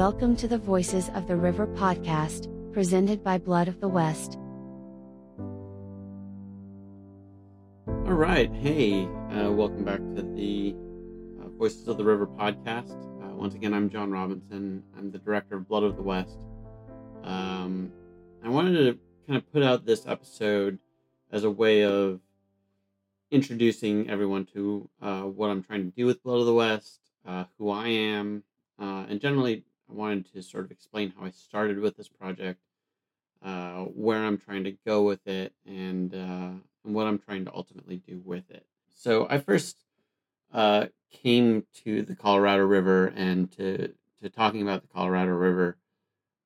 Welcome to the Voices of the River podcast, presented by Blood of the West. All right. Hey, uh, welcome back to the uh, Voices of the River podcast. Uh, once again, I'm John Robinson. I'm the director of Blood of the West. Um, I wanted to kind of put out this episode as a way of introducing everyone to uh, what I'm trying to do with Blood of the West, uh, who I am, uh, and generally I wanted to sort of explain how I started with this project, uh, where I'm trying to go with it, and, uh, and what I'm trying to ultimately do with it. So I first uh, came to the Colorado River and to, to talking about the Colorado River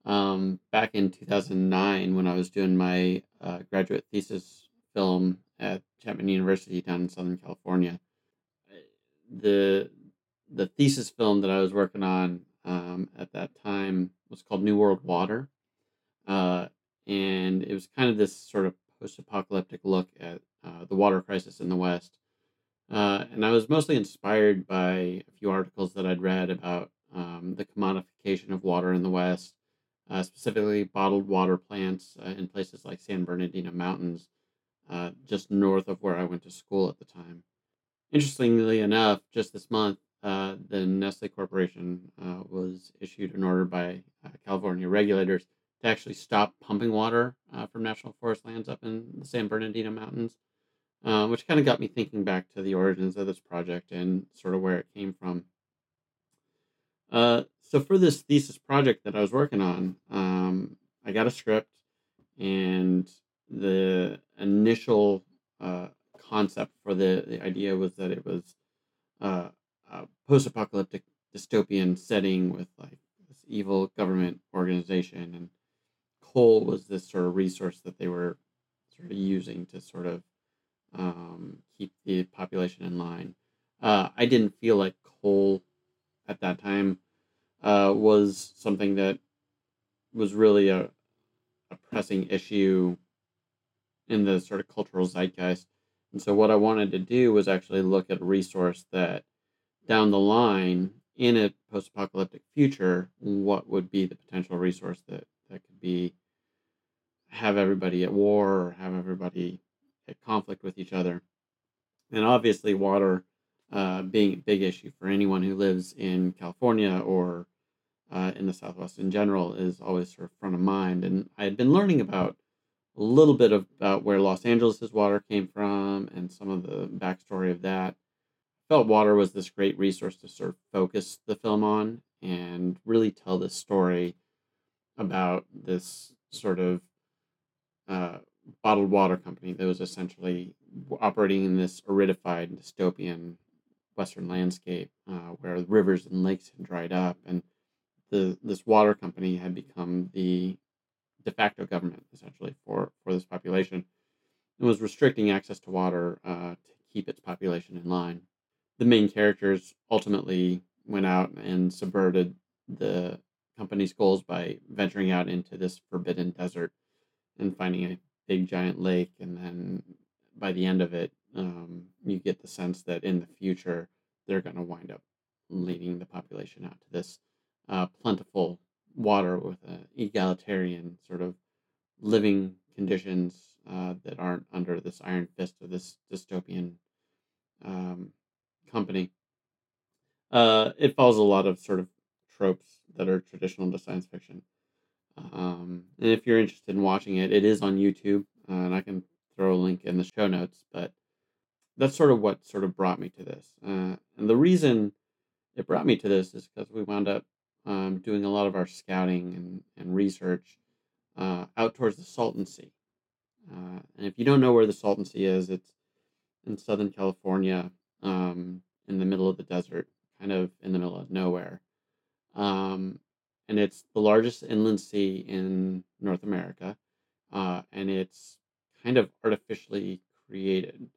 um, back in 2009 when I was doing my uh, graduate thesis film at Chapman University down in Southern California. The the thesis film that I was working on um, at that time was called New World Water. Uh, and it was kind of this sort of post apocalyptic look at uh, the water crisis in the West. Uh, and I was mostly inspired by a few articles that I'd read about um, the commodification of water in the West, uh, specifically bottled water plants uh, in places like San Bernardino Mountains, uh, just north of where I went to school at the time. Interestingly enough, just this month, uh, the Nestle Corporation uh, was issued an order by uh, California regulators to actually stop pumping water uh, from national forest lands up in the San Bernardino Mountains, uh, which kind of got me thinking back to the origins of this project and sort of where it came from. so, for this thesis project that I was working on, um, I got a script, and the initial concept for the, the idea was that it was uh, uh, post-apocalyptic dystopian setting with like this evil government organization and coal was this sort of resource that they were sort of using to sort of um, keep the population in line. Uh, i didn't feel like coal at that time uh, was something that was really a, a pressing issue in the sort of cultural zeitgeist. And so what i wanted to do was actually look at a resource that down the line in a post-apocalyptic future what would be the potential resource that that could be have everybody at war or have everybody at conflict with each other? And obviously water uh, being a big issue for anyone who lives in california or uh, in the southwest in general is always sort of front of mind. And i had been learning about a little bit about where los Angeles' water came from and some of the backstory of that felt water was this great resource to sort of focus the film on and really tell this story about this sort of uh, bottled water company that was essentially operating in this aridified dystopian western landscape uh, where rivers and lakes had dried up and the this water company had become the de facto government essentially for for this population and was restricting access to water uh, to keep its population in line the main characters ultimately went out and subverted the company's goals by venturing out into this forbidden desert and finding a big giant lake. And then by the end of it um, you get the sense that in the future they're going to wind up leading the population out to this uh, plentiful water with an egalitarian sort of living conditions uh, that aren't under this iron fist of this dystopian um, company. Uh, it follows a lot of sort of tropes that are traditional to science fiction. Um, and if you're interested in watching it, it is on YouTube, uh, and I can throw a link in the show notes. But that's sort of what sort of brought me to this. Uh, and the reason it brought me to this is because we wound up um, doing a lot of our scouting and, and research uh, out towards the Salton Sea. Uh, and if you don't know where the Salton Sea is, it's in Southern California, um, in the middle of the desert, kind of in the middle of nowhere. Um, and it's the largest inland sea in North America, uh, and it's kind of artificially created.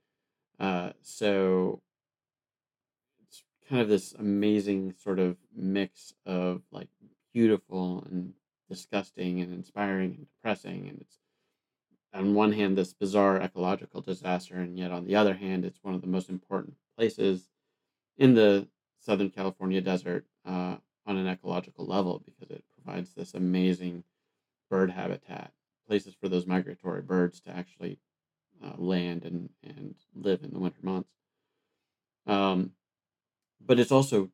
Uh, so it's kind of this amazing sort of mix of like beautiful and disgusting and inspiring and depressing, and it's on one hand this bizarre ecological disaster, and yet on the other hand, it's one of the most important places in the Southern California desert uh, on an ecological level because it provides this amazing bird habitat, places for those migratory birds to actually uh, land and, and live in the winter months. Um, but it's also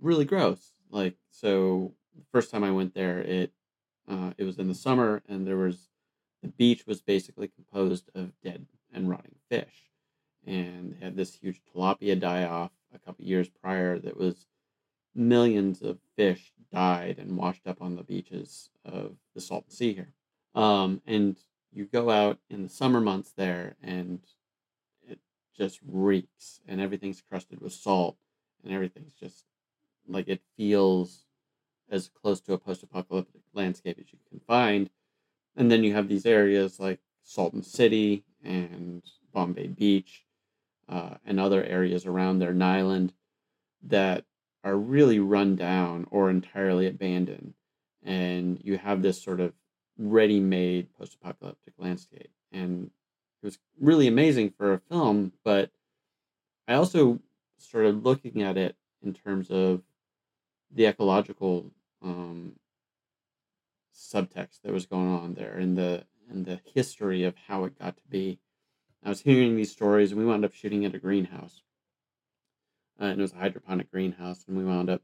really gross. Like so, the first time I went there, it uh, it was in the summer, and there was the beach was basically composed of dead and rotting fish, and had this huge tilapia die off a couple years prior that was millions of fish died and washed up on the beaches of the Salton Sea here. Um, and you go out in the summer months there, and it just reeks, and everything's crusted with salt, and everything's just like it feels as close to a post-apocalyptic landscape as you can find. And then you have these areas like Salton City and Bombay Beach uh, and other areas around there Niland, that are really run down or entirely abandoned. And you have this sort of ready made post apocalyptic landscape. And it was really amazing for a film, but I also started looking at it in terms of the ecological um, subtext that was going on there and the and the history of how it got to be. I was hearing these stories, and we wound up shooting at a greenhouse, uh, and it was a hydroponic greenhouse, and we wound up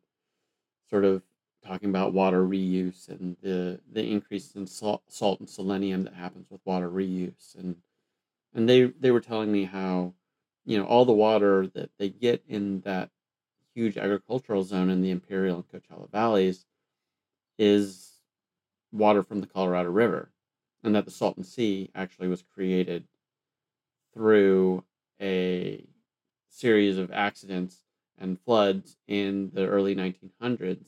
sort of talking about water reuse and the the increase in salt, salt and selenium that happens with water reuse, and and they they were telling me how you know all the water that they get in that huge agricultural zone in the Imperial and Coachella valleys is water from the Colorado River, and that the Salton Sea actually was created through a series of accidents and floods in the early 1900s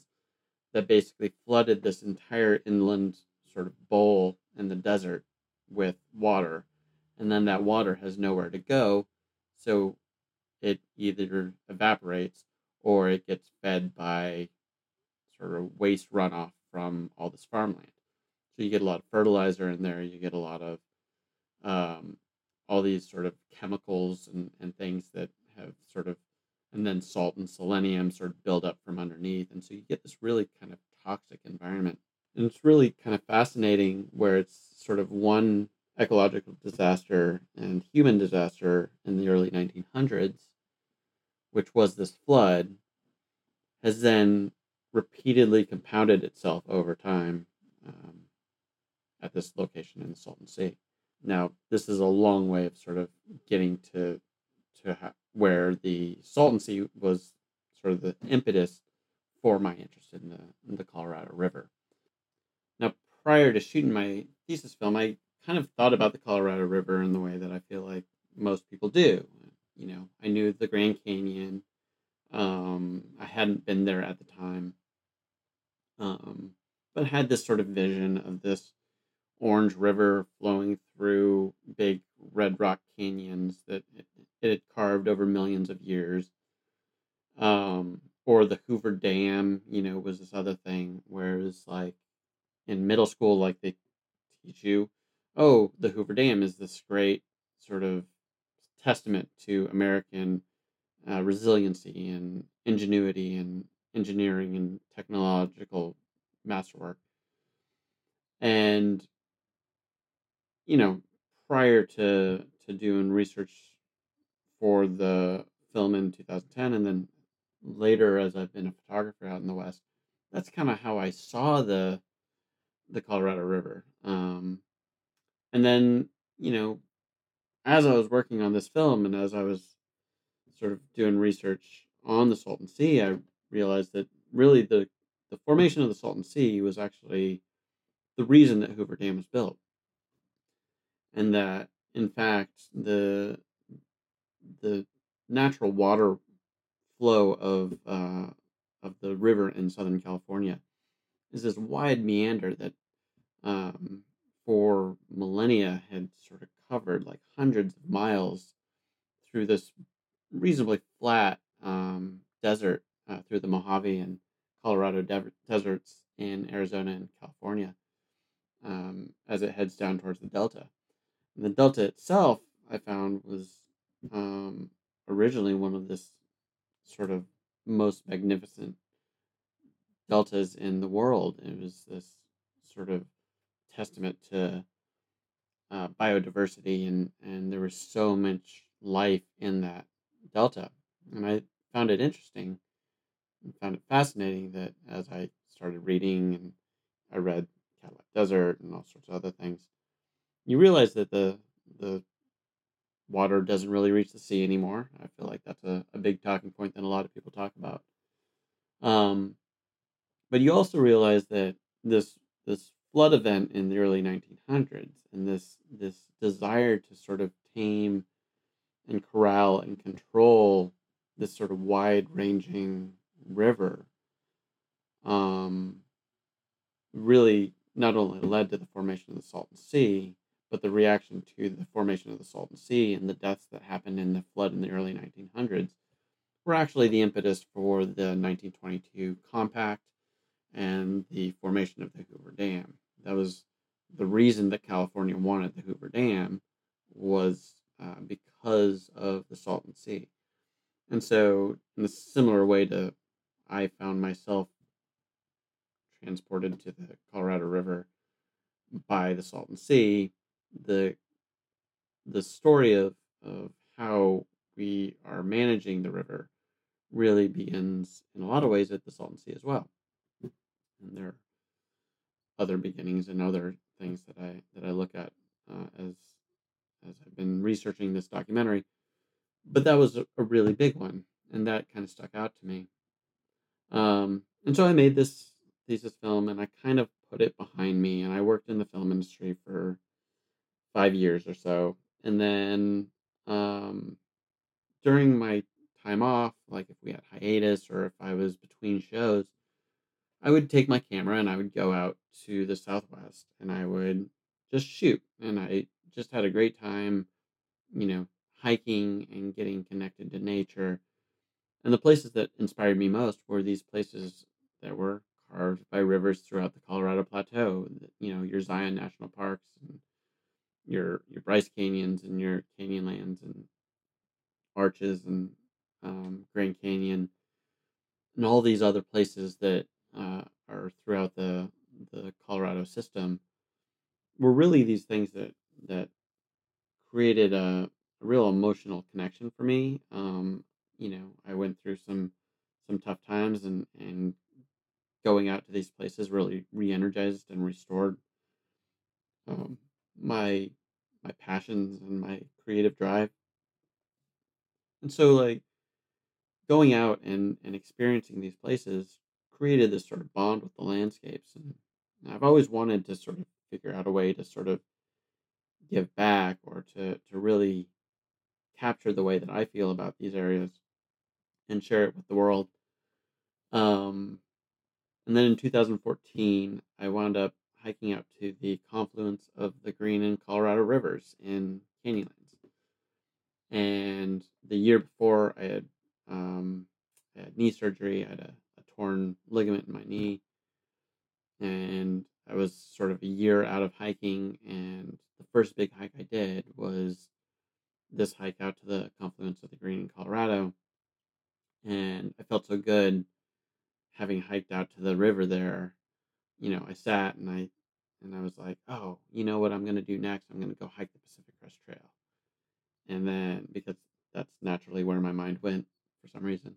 that basically flooded this entire inland sort of bowl in the desert with water. And then that water has nowhere to go. So it either evaporates or it gets fed by sort of waste runoff from all this farmland. So you get a lot of fertilizer in there. You get a lot of um, all these sort of chemicals and, and things that have sort of, and then salt and selenium sort of build up from underneath. And so you get this really kind of toxic environment. And it's really kind of fascinating where it's sort of one ecological disaster and human disaster in the early 1900s, which was this flood, has then repeatedly compounded itself over time um, at this location in the Salton Sea. Now, this is a long way of sort of getting to to ha- where the Salton Sea was sort of the impetus for my interest in the in the Colorado River. Now, prior to shooting my thesis film, I kind of thought about the Colorado River in the way that I feel like most people do. You know, I knew the Grand Canyon. Um, I hadn't been there at the time, um, but had this sort of vision of this orange river flowing through big red rock canyons that it, had carved over millions of years. Um, or the Hoover Dam, you know, was this other thing. Whereas, like in middle school, like they teach you, oh, the Hoover Dam is this great sort of testament to American uh, resiliency and ingenuity and engineering and technological masterwork. And you know, prior to to doing research for the film in 2010, and then later as I've been a photographer out in the West, that's kind of how I saw the the Colorado River. Um, and then you know, as I was working on this film, and as I was sort of doing research on the Salton Sea, I realized that really the the formation of the Salton Sea was actually the reason that Hoover Dam was built and that in fact the the natural water flow of uh, of the river in Southern California is this wide meander that um, for millennia had sort of covered like hundreds of miles through this reasonably flat um, desert uh, through the Mojave and Colorado de- deserts in Arizona and California um, as it heads down towards the Delta. And the Delta itself, I found, was um, originally one of this sort of most magnificent deltas in the world. It was this sort of testament to uh, biodiversity, and and there was so much life in that delta, and I found it interesting and found it fascinating that as I started reading and I read Cadillac Desert and all sorts of other things, you realize that the the water doesn't really reach the sea anymore. I feel like that's a, a big talking point that a lot of people talk about. Um, but you also realize that this this flood event in the early 1900s and this this desire to sort of tame and corral and control this sort of wide ranging river um, really not only led to the formation of the Salton Sea, but the reaction to the formation of the Salton Sea and the deaths that happened in the flood in the early 1900s were actually the impetus for the 1922 compact and the formation of the Hoover Dam. That was the reason that California wanted the Hoover Dam was uh, because of the Salton Sea. And so, in a similar way to I found myself transported to the Colorado River by the Salton Sea, the the story of of how we are managing the river really begins in a lot of ways at the Salton Sea as well. And there are other beginnings and other things that I that I look at uh, as as I've been researching this documentary. But that was a, a really big one, and that kind of stuck out to me. Um, and so I made this thesis film, and I kind of put it behind me. And I worked in the film industry for five years or so. And then um, during my time off, like if we had hiatus or if I was between shows, I would take my camera and I would go out to the Southwest and I would just shoot. And I just had a great time, you know, hiking and getting connected to nature. And the places that inspired me most were these places that were carved by rivers throughout the Colorado Plateau, you know, your Zion National Parks and your your Bryce Canyons and your Canyonlands and Arches and um, Grand Canyon and all these other places that uh, are throughout the the Colorado system were really these things that that created a, a real emotional connection for me. Um, you know, I went through some some tough times and and going out to these places really re-energized and restored um, my my passions and my creative drive. And so like going out and, and experiencing these places created this sort of bond with the landscapes and I've always wanted to sort of figure out a way to sort of give back or to, to really capture the way that I feel about these areas and share it with the world. Um, and then in 2014, I wound up hiking up to the confluence of the Green and Colorado rivers in Canyonlands. And the year before, I had, um, I had knee surgery. I had a, a torn ligament in my knee. And I was sort of a year out of hiking. And the first big hike I did was this hike out to the confluence of the Green and Colorado. And I felt so good having hiked out to the river there you know, I sat and I and I was like, oh, you know what I'm gonna do next? I'm gonna go hike the Pacific Crest Trail. And then because that's naturally where my mind went for some reason.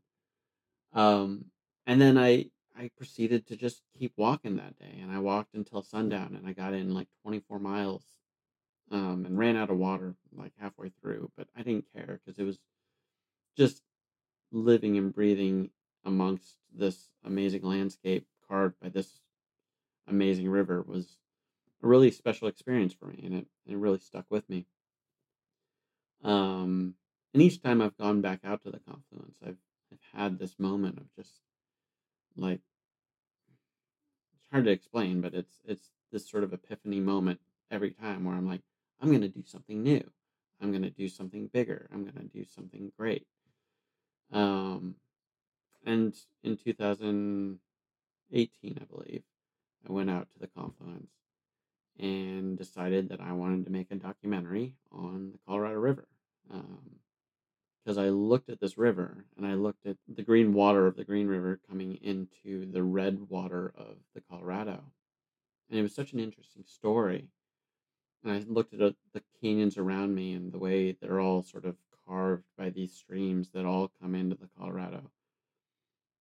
Um, and then I I proceeded to just keep walking that day, and I walked until sundown, and I got in like 24 miles, um, and ran out of water like halfway through, but I didn't care because it was just living and breathing amongst this amazing landscape carved by this amazing river was a really special experience for me, and it, it really stuck with me. Um, and each time I've gone back out to the confluence, I've I've had this moment of just like it's hard to explain, but it's it's this sort of epiphany moment every time where I'm like, I'm gonna do something new. I'm gonna do something bigger. I'm gonna do something great. Um, and in 2018, I believe, I went out to the confluence and decided that I wanted to make a documentary on the Colorado River. Um, because I looked at this river and I looked at the green water of the Green River coming into the red water of the Colorado. And it was such an interesting story. And I looked at uh, the canyons around me and the way they're all sort of carved by these streams that all come into the Colorado.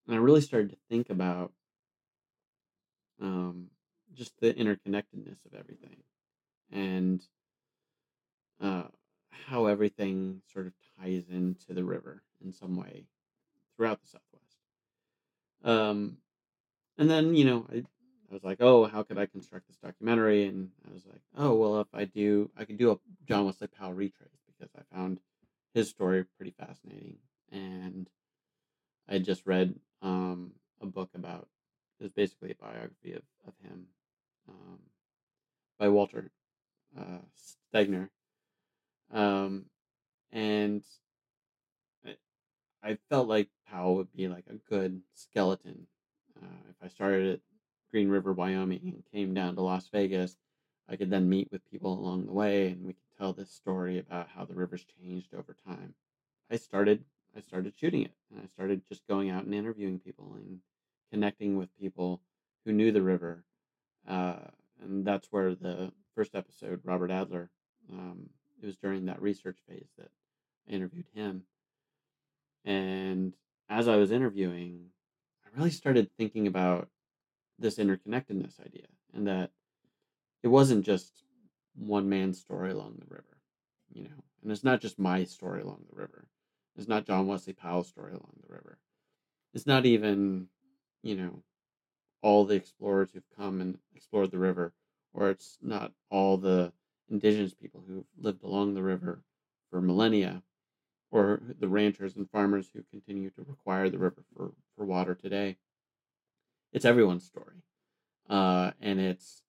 And I really started to think about um, just the interconnectedness of everything and uh, how everything sort of ties into the river in some way throughout the Southwest. Um, and then, you know, I, I was like, oh, how could I construct this documentary? And I was like, oh, well, if I do, I could do a John Wesley Powell retrace because I found his story pretty fascinating. And I just read um, a book about, it was basically a biography of, of him um, by Walter uh, Stegner. Um, and I, I felt like Powell would be like a good skeleton. Uh, if I started at Green River, Wyoming, and came down to Las Vegas, I could then meet with people along the way, and we could tell this story about how the river's changed over time. I started I started shooting it, and I started just going out and interviewing people and connecting with people who knew the river, uh, and that's where the first episode, Robert Adler, um, it was during that research phase that I interviewed him. And as I was interviewing, I really started thinking about this interconnectedness idea and that it wasn't just one man's story along the river, you know, and it's not just my story along the river. It's not John Wesley Powell's story along the river. It's not even, you know, all the explorers who've come and explored the river, or it's not all the indigenous people who've lived along the river for millennia, or the ranchers and farmers who continue to require the river for, for water today. It's everyone's story. Uh, and it's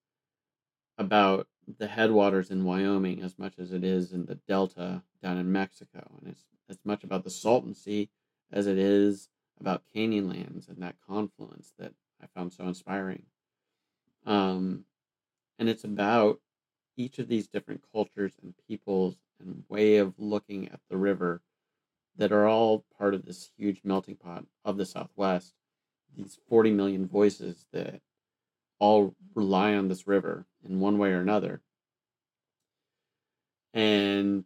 about the headwaters in Wyoming as much as it is in the delta down in Mexico. And it's as much about the Salton Sea as it is about Canyonlands and that confluence that I found so inspiring. Um, and it's about each of these different cultures and peoples and way of looking at the river that are all part of this huge melting pot of the Southwest. These 40 million voices that all rely on this river in one way or another. And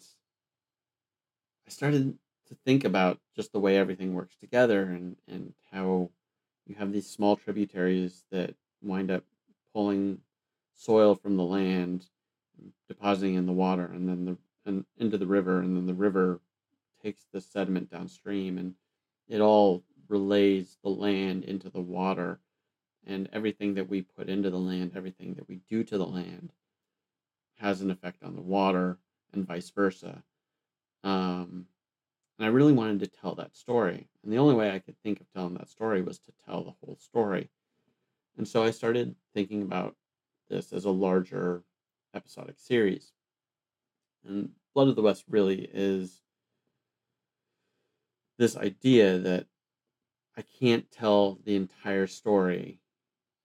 I started to think about just the way everything works together and, and how you have these small tributaries that wind up pulling soil from the land depositing in the water and then the and into the river and then the river takes the sediment downstream and it all relays the land into the water. And everything that we put into the land everything that we do to the land has an effect on the water and vice versa. Um, and i really wanted to tell that story and the only way i could think of telling that story was to tell the whole story and so i started thinking about this as a larger episodic series. And Blood of the West really is this idea that I can't tell the entire story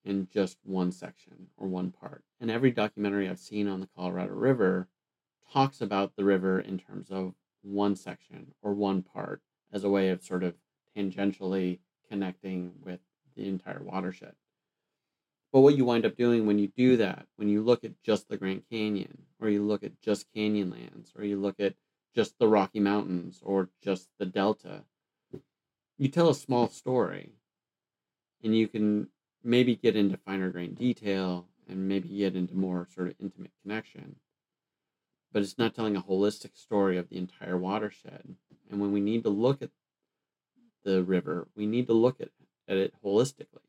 in just one section or one part. And every documentary I've seen on the Colorado River talks about the river in terms of one section or one part as a way of sort of tangentially connecting with the entire watershed. But what you wind up doing when you do that, when you look at just the Grand Canyon, or you look at just Canyonlands, or you look at just the Rocky Mountains, or just the Delta, you tell a small story. And you can maybe get into finer grain detail and maybe get into more sort of intimate connection. But it's not telling a holistic story of the entire watershed. And when we need to look at the river, we need to look at, at it holistically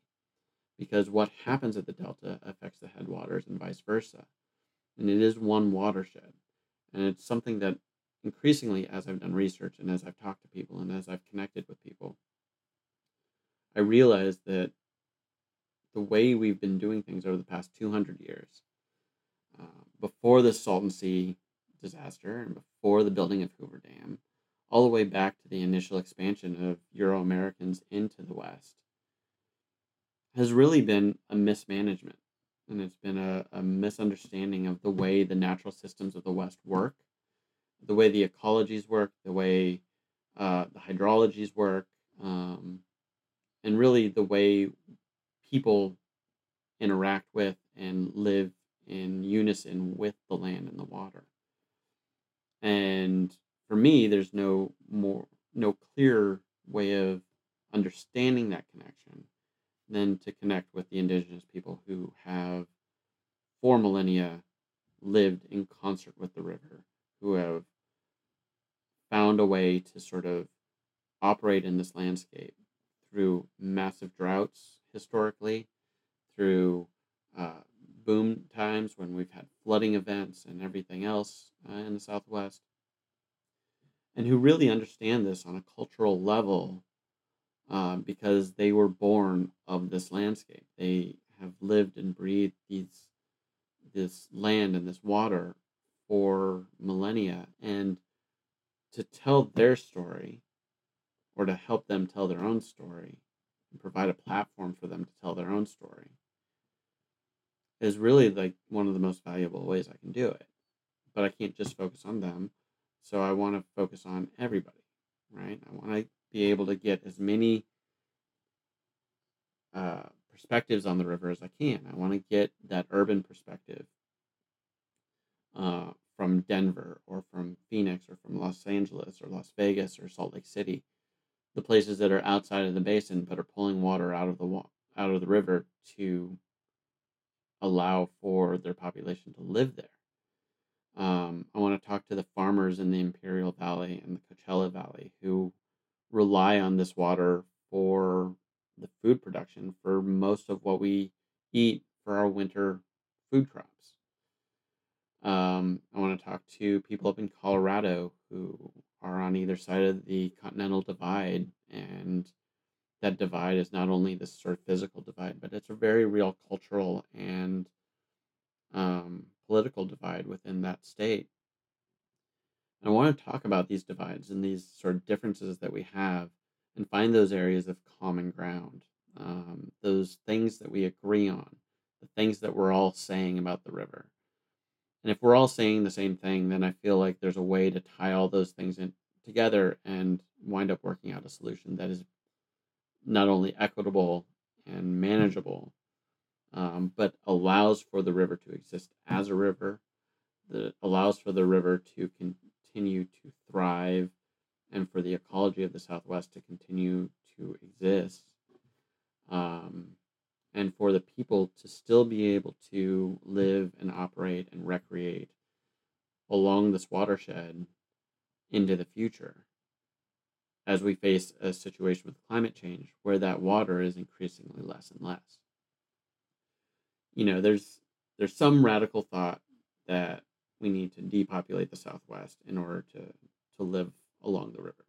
because what happens at the delta affects the headwaters and vice versa. And it is one watershed. And it's something that increasingly, as I've done research and as I've talked to people and as I've connected with people, I realized that the way we've been doing things over the past 200 years, uh, before the Salton Sea disaster and before the building of Hoover Dam, all the way back to the initial expansion of Euro Americans into the West, has really been a mismanagement and it's been a, a misunderstanding of the way the natural systems of the West work, the way the ecologies work, the way uh, the hydrologies work, um, and really the way people interact with and live in unison with the land and the water. And for me, there's no more no clear way of understanding that connection than to connect with the indigenous people who have for millennia lived in concert with the river, who have found a way to sort of operate in this landscape through massive droughts historically, through uh, boom times when we've had flooding events and everything else uh, in the Southwest, and who really understand this on a cultural level uh, because they were born of this landscape. They have lived and breathed these this land and this water for millennia, and to tell their story or to help them tell their own story and provide a platform for them to tell their own story is really like one of the most valuable ways I can do it. But I can't just focus on them. So I want to focus on everybody, right? I want to be able to get as many uh, perspectives on the river as I can. I want to get that urban perspective uh, from Denver or from Phoenix or from Los Angeles or Las Vegas or Salt Lake City, the places that are outside of the basin but are pulling water out of the wa- out of the river to allow for their population to live there. Um, I want to talk to the farmers in the Imperial Valley and the Coachella Valley who rely on this water for the food production for most of what we eat for our winter food crops. Um, I want to talk to people up in Colorado who are on either side of the Continental Divide and that divide is not only this sort of physical divide, but it's a very real cultural and um, political divide within that state. And I want to talk about these divides and these sort of differences that we have and find those areas of common ground, um, those things that we agree on, the things that we're all saying about the river. And if we're all saying the same thing, then I feel like there's a way to tie all those things in together and wind up working out a solution that is not only equitable and manageable, um, but allows for the river to exist as a river, that allows for the river to continue to thrive, and for the ecology of the Southwest to continue to exist, um, and for the people to still be able to live and operate and recreate along this watershed into the future as we face a situation with climate change where that water is increasingly less and less. You know, there's there's some radical thought that we need to depopulate the Southwest in order to, to live along the river.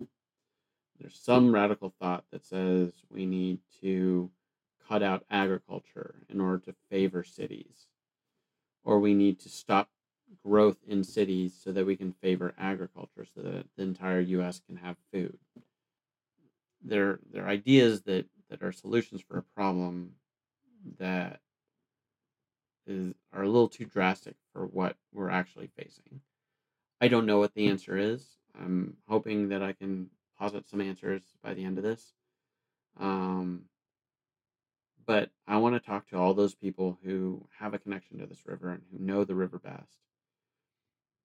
There's some radical thought that says we need to cut out agriculture in order to favor cities, or we need to stop growth in cities so that we can favor agriculture so that the entire US can have food they're they're ideas that that are solutions for a problem that is are a little too drastic for what we're actually facing. I don't know what the answer is. I'm hoping that I can posit some answers by the end of this. Um, but I want to talk to all those people who have a connection to this river and who know the river best,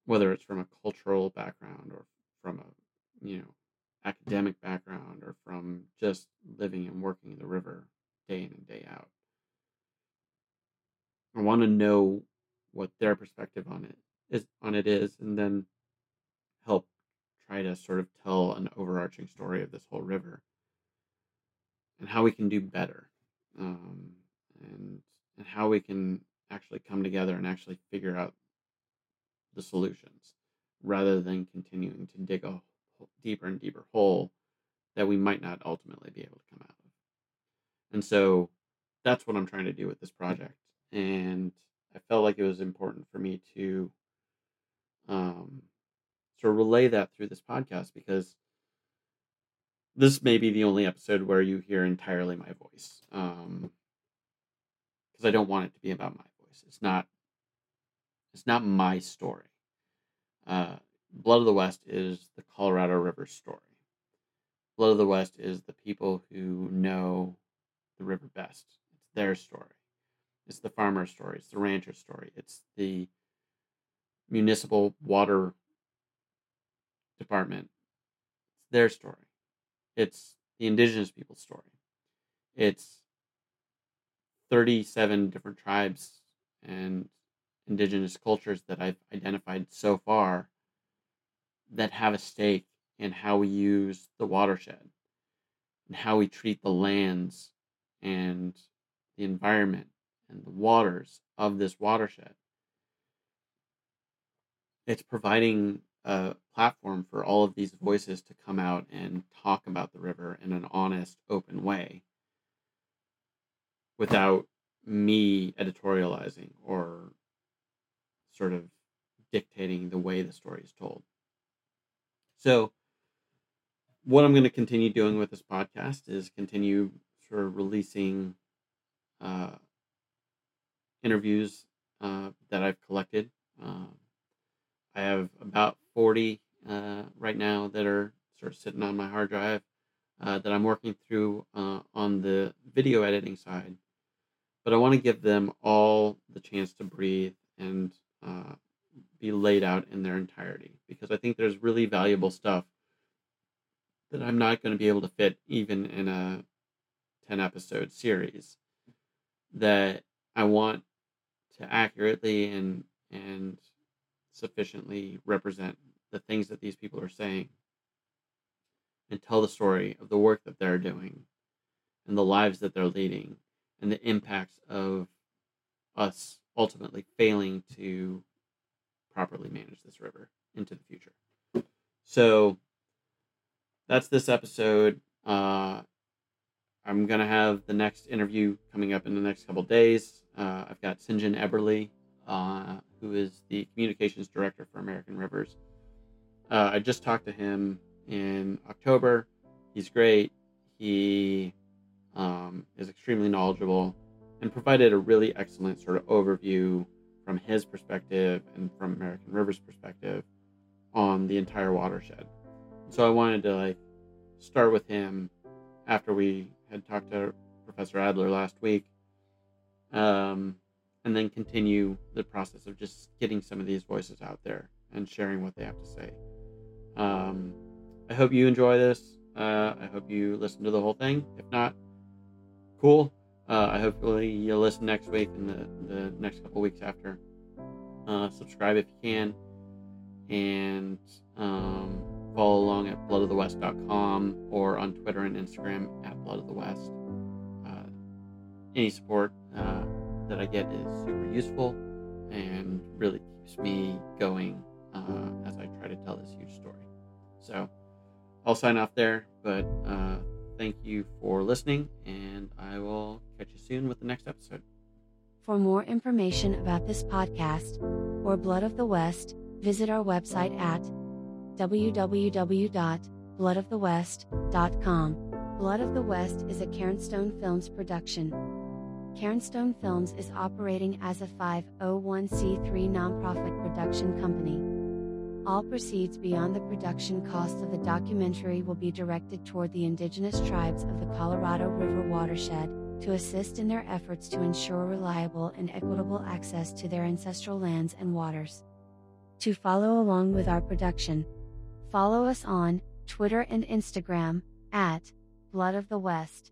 whether it's from a cultural background or from a you know academic background or from just living and working in the river day in and day out. I want to know what their perspective on it is on it is and then help try to sort of tell an overarching story of this whole river and how we can do better um, and and how we can actually come together and actually figure out the solutions rather than continuing to dig a deeper and deeper hole that we might not ultimately be able to come out of. And so that's what I'm trying to do with this project. And I felt like it was important for me to um, of relay that through this podcast because this may be the only episode where you hear entirely my voice. Um, because I don't want it to be about my voice. It's not. It's not my story. Uh, Blood of the West is the Colorado River story. Blood of the West is the people who know the river best. It's their story. It's the farmer's story. It's the rancher's story. It's the municipal water department. It's their story. It's the indigenous people's story. It's 37 different tribes and indigenous cultures that I've identified so far that have a stake in how we use the watershed and how we treat the lands and the environment and the waters of this watershed. It's providing a platform for all of these voices to come out and talk about the river in an honest, open way without me editorializing or sort of dictating the way the story is told. So, what I'm going to continue doing with this podcast is continue sort of releasing uh, interviews uh, that I've collected. Um, I have about 40 uh, right now that are sort of sitting on my hard drive uh, that I'm working through uh, on the video editing side. But I want to give them all the chance to breathe and uh, be laid out in their entirety because I think there's really valuable stuff that I'm not going to be able to fit even in a 10 episode series that I want to accurately and and sufficiently represent the things that these people are saying and tell the story of the work that they're doing and the lives that they're leading and the impacts of us ultimately failing to properly manage this river into the future. So that's this episode. Uh, I'm gonna have the next interview coming up in the next couple days. Uh, I've got Sinjin Eberle, uh, who is the communications director for American Rivers. Uh, I just talked to him in October. He's great. He um, is extremely knowledgeable and provided a really excellent sort of overview from his perspective and from American River's perspective on the entire watershed. So I wanted to like start with him after we had talked to Professor Adler last week, um, and then continue the process of just getting some of these voices out there and sharing what they have to say. Um, I hope you enjoy this. Uh, I hope you listen to the whole thing. If not, cool. Uh, I hopefully you'll listen next week and the, the next couple weeks after. Uh, subscribe if you can. And um, follow along at bloodofthewest.com or on Twitter and Instagram at bloodofthewest. Uh, any support uh, that I get is super useful and really keeps me going uh, as I try to tell this huge story. So I'll sign off there, but uh, thank you for listening, and I will catch you soon with the next episode. For more information about this podcast or Blood of the West, visit our website at www.bloodofthewest.com. Blood of the West is a Cairnstone Films production. Cairnstone Films is operating as a 501c3 nonprofit production company. All proceeds beyond the production costs of the documentary will be directed toward the indigenous tribes of the Colorado River watershed to assist in their efforts to ensure reliable and equitable access to their ancestral lands and waters. To follow along with our production, follow us on Twitter and Instagram at Blood of the West.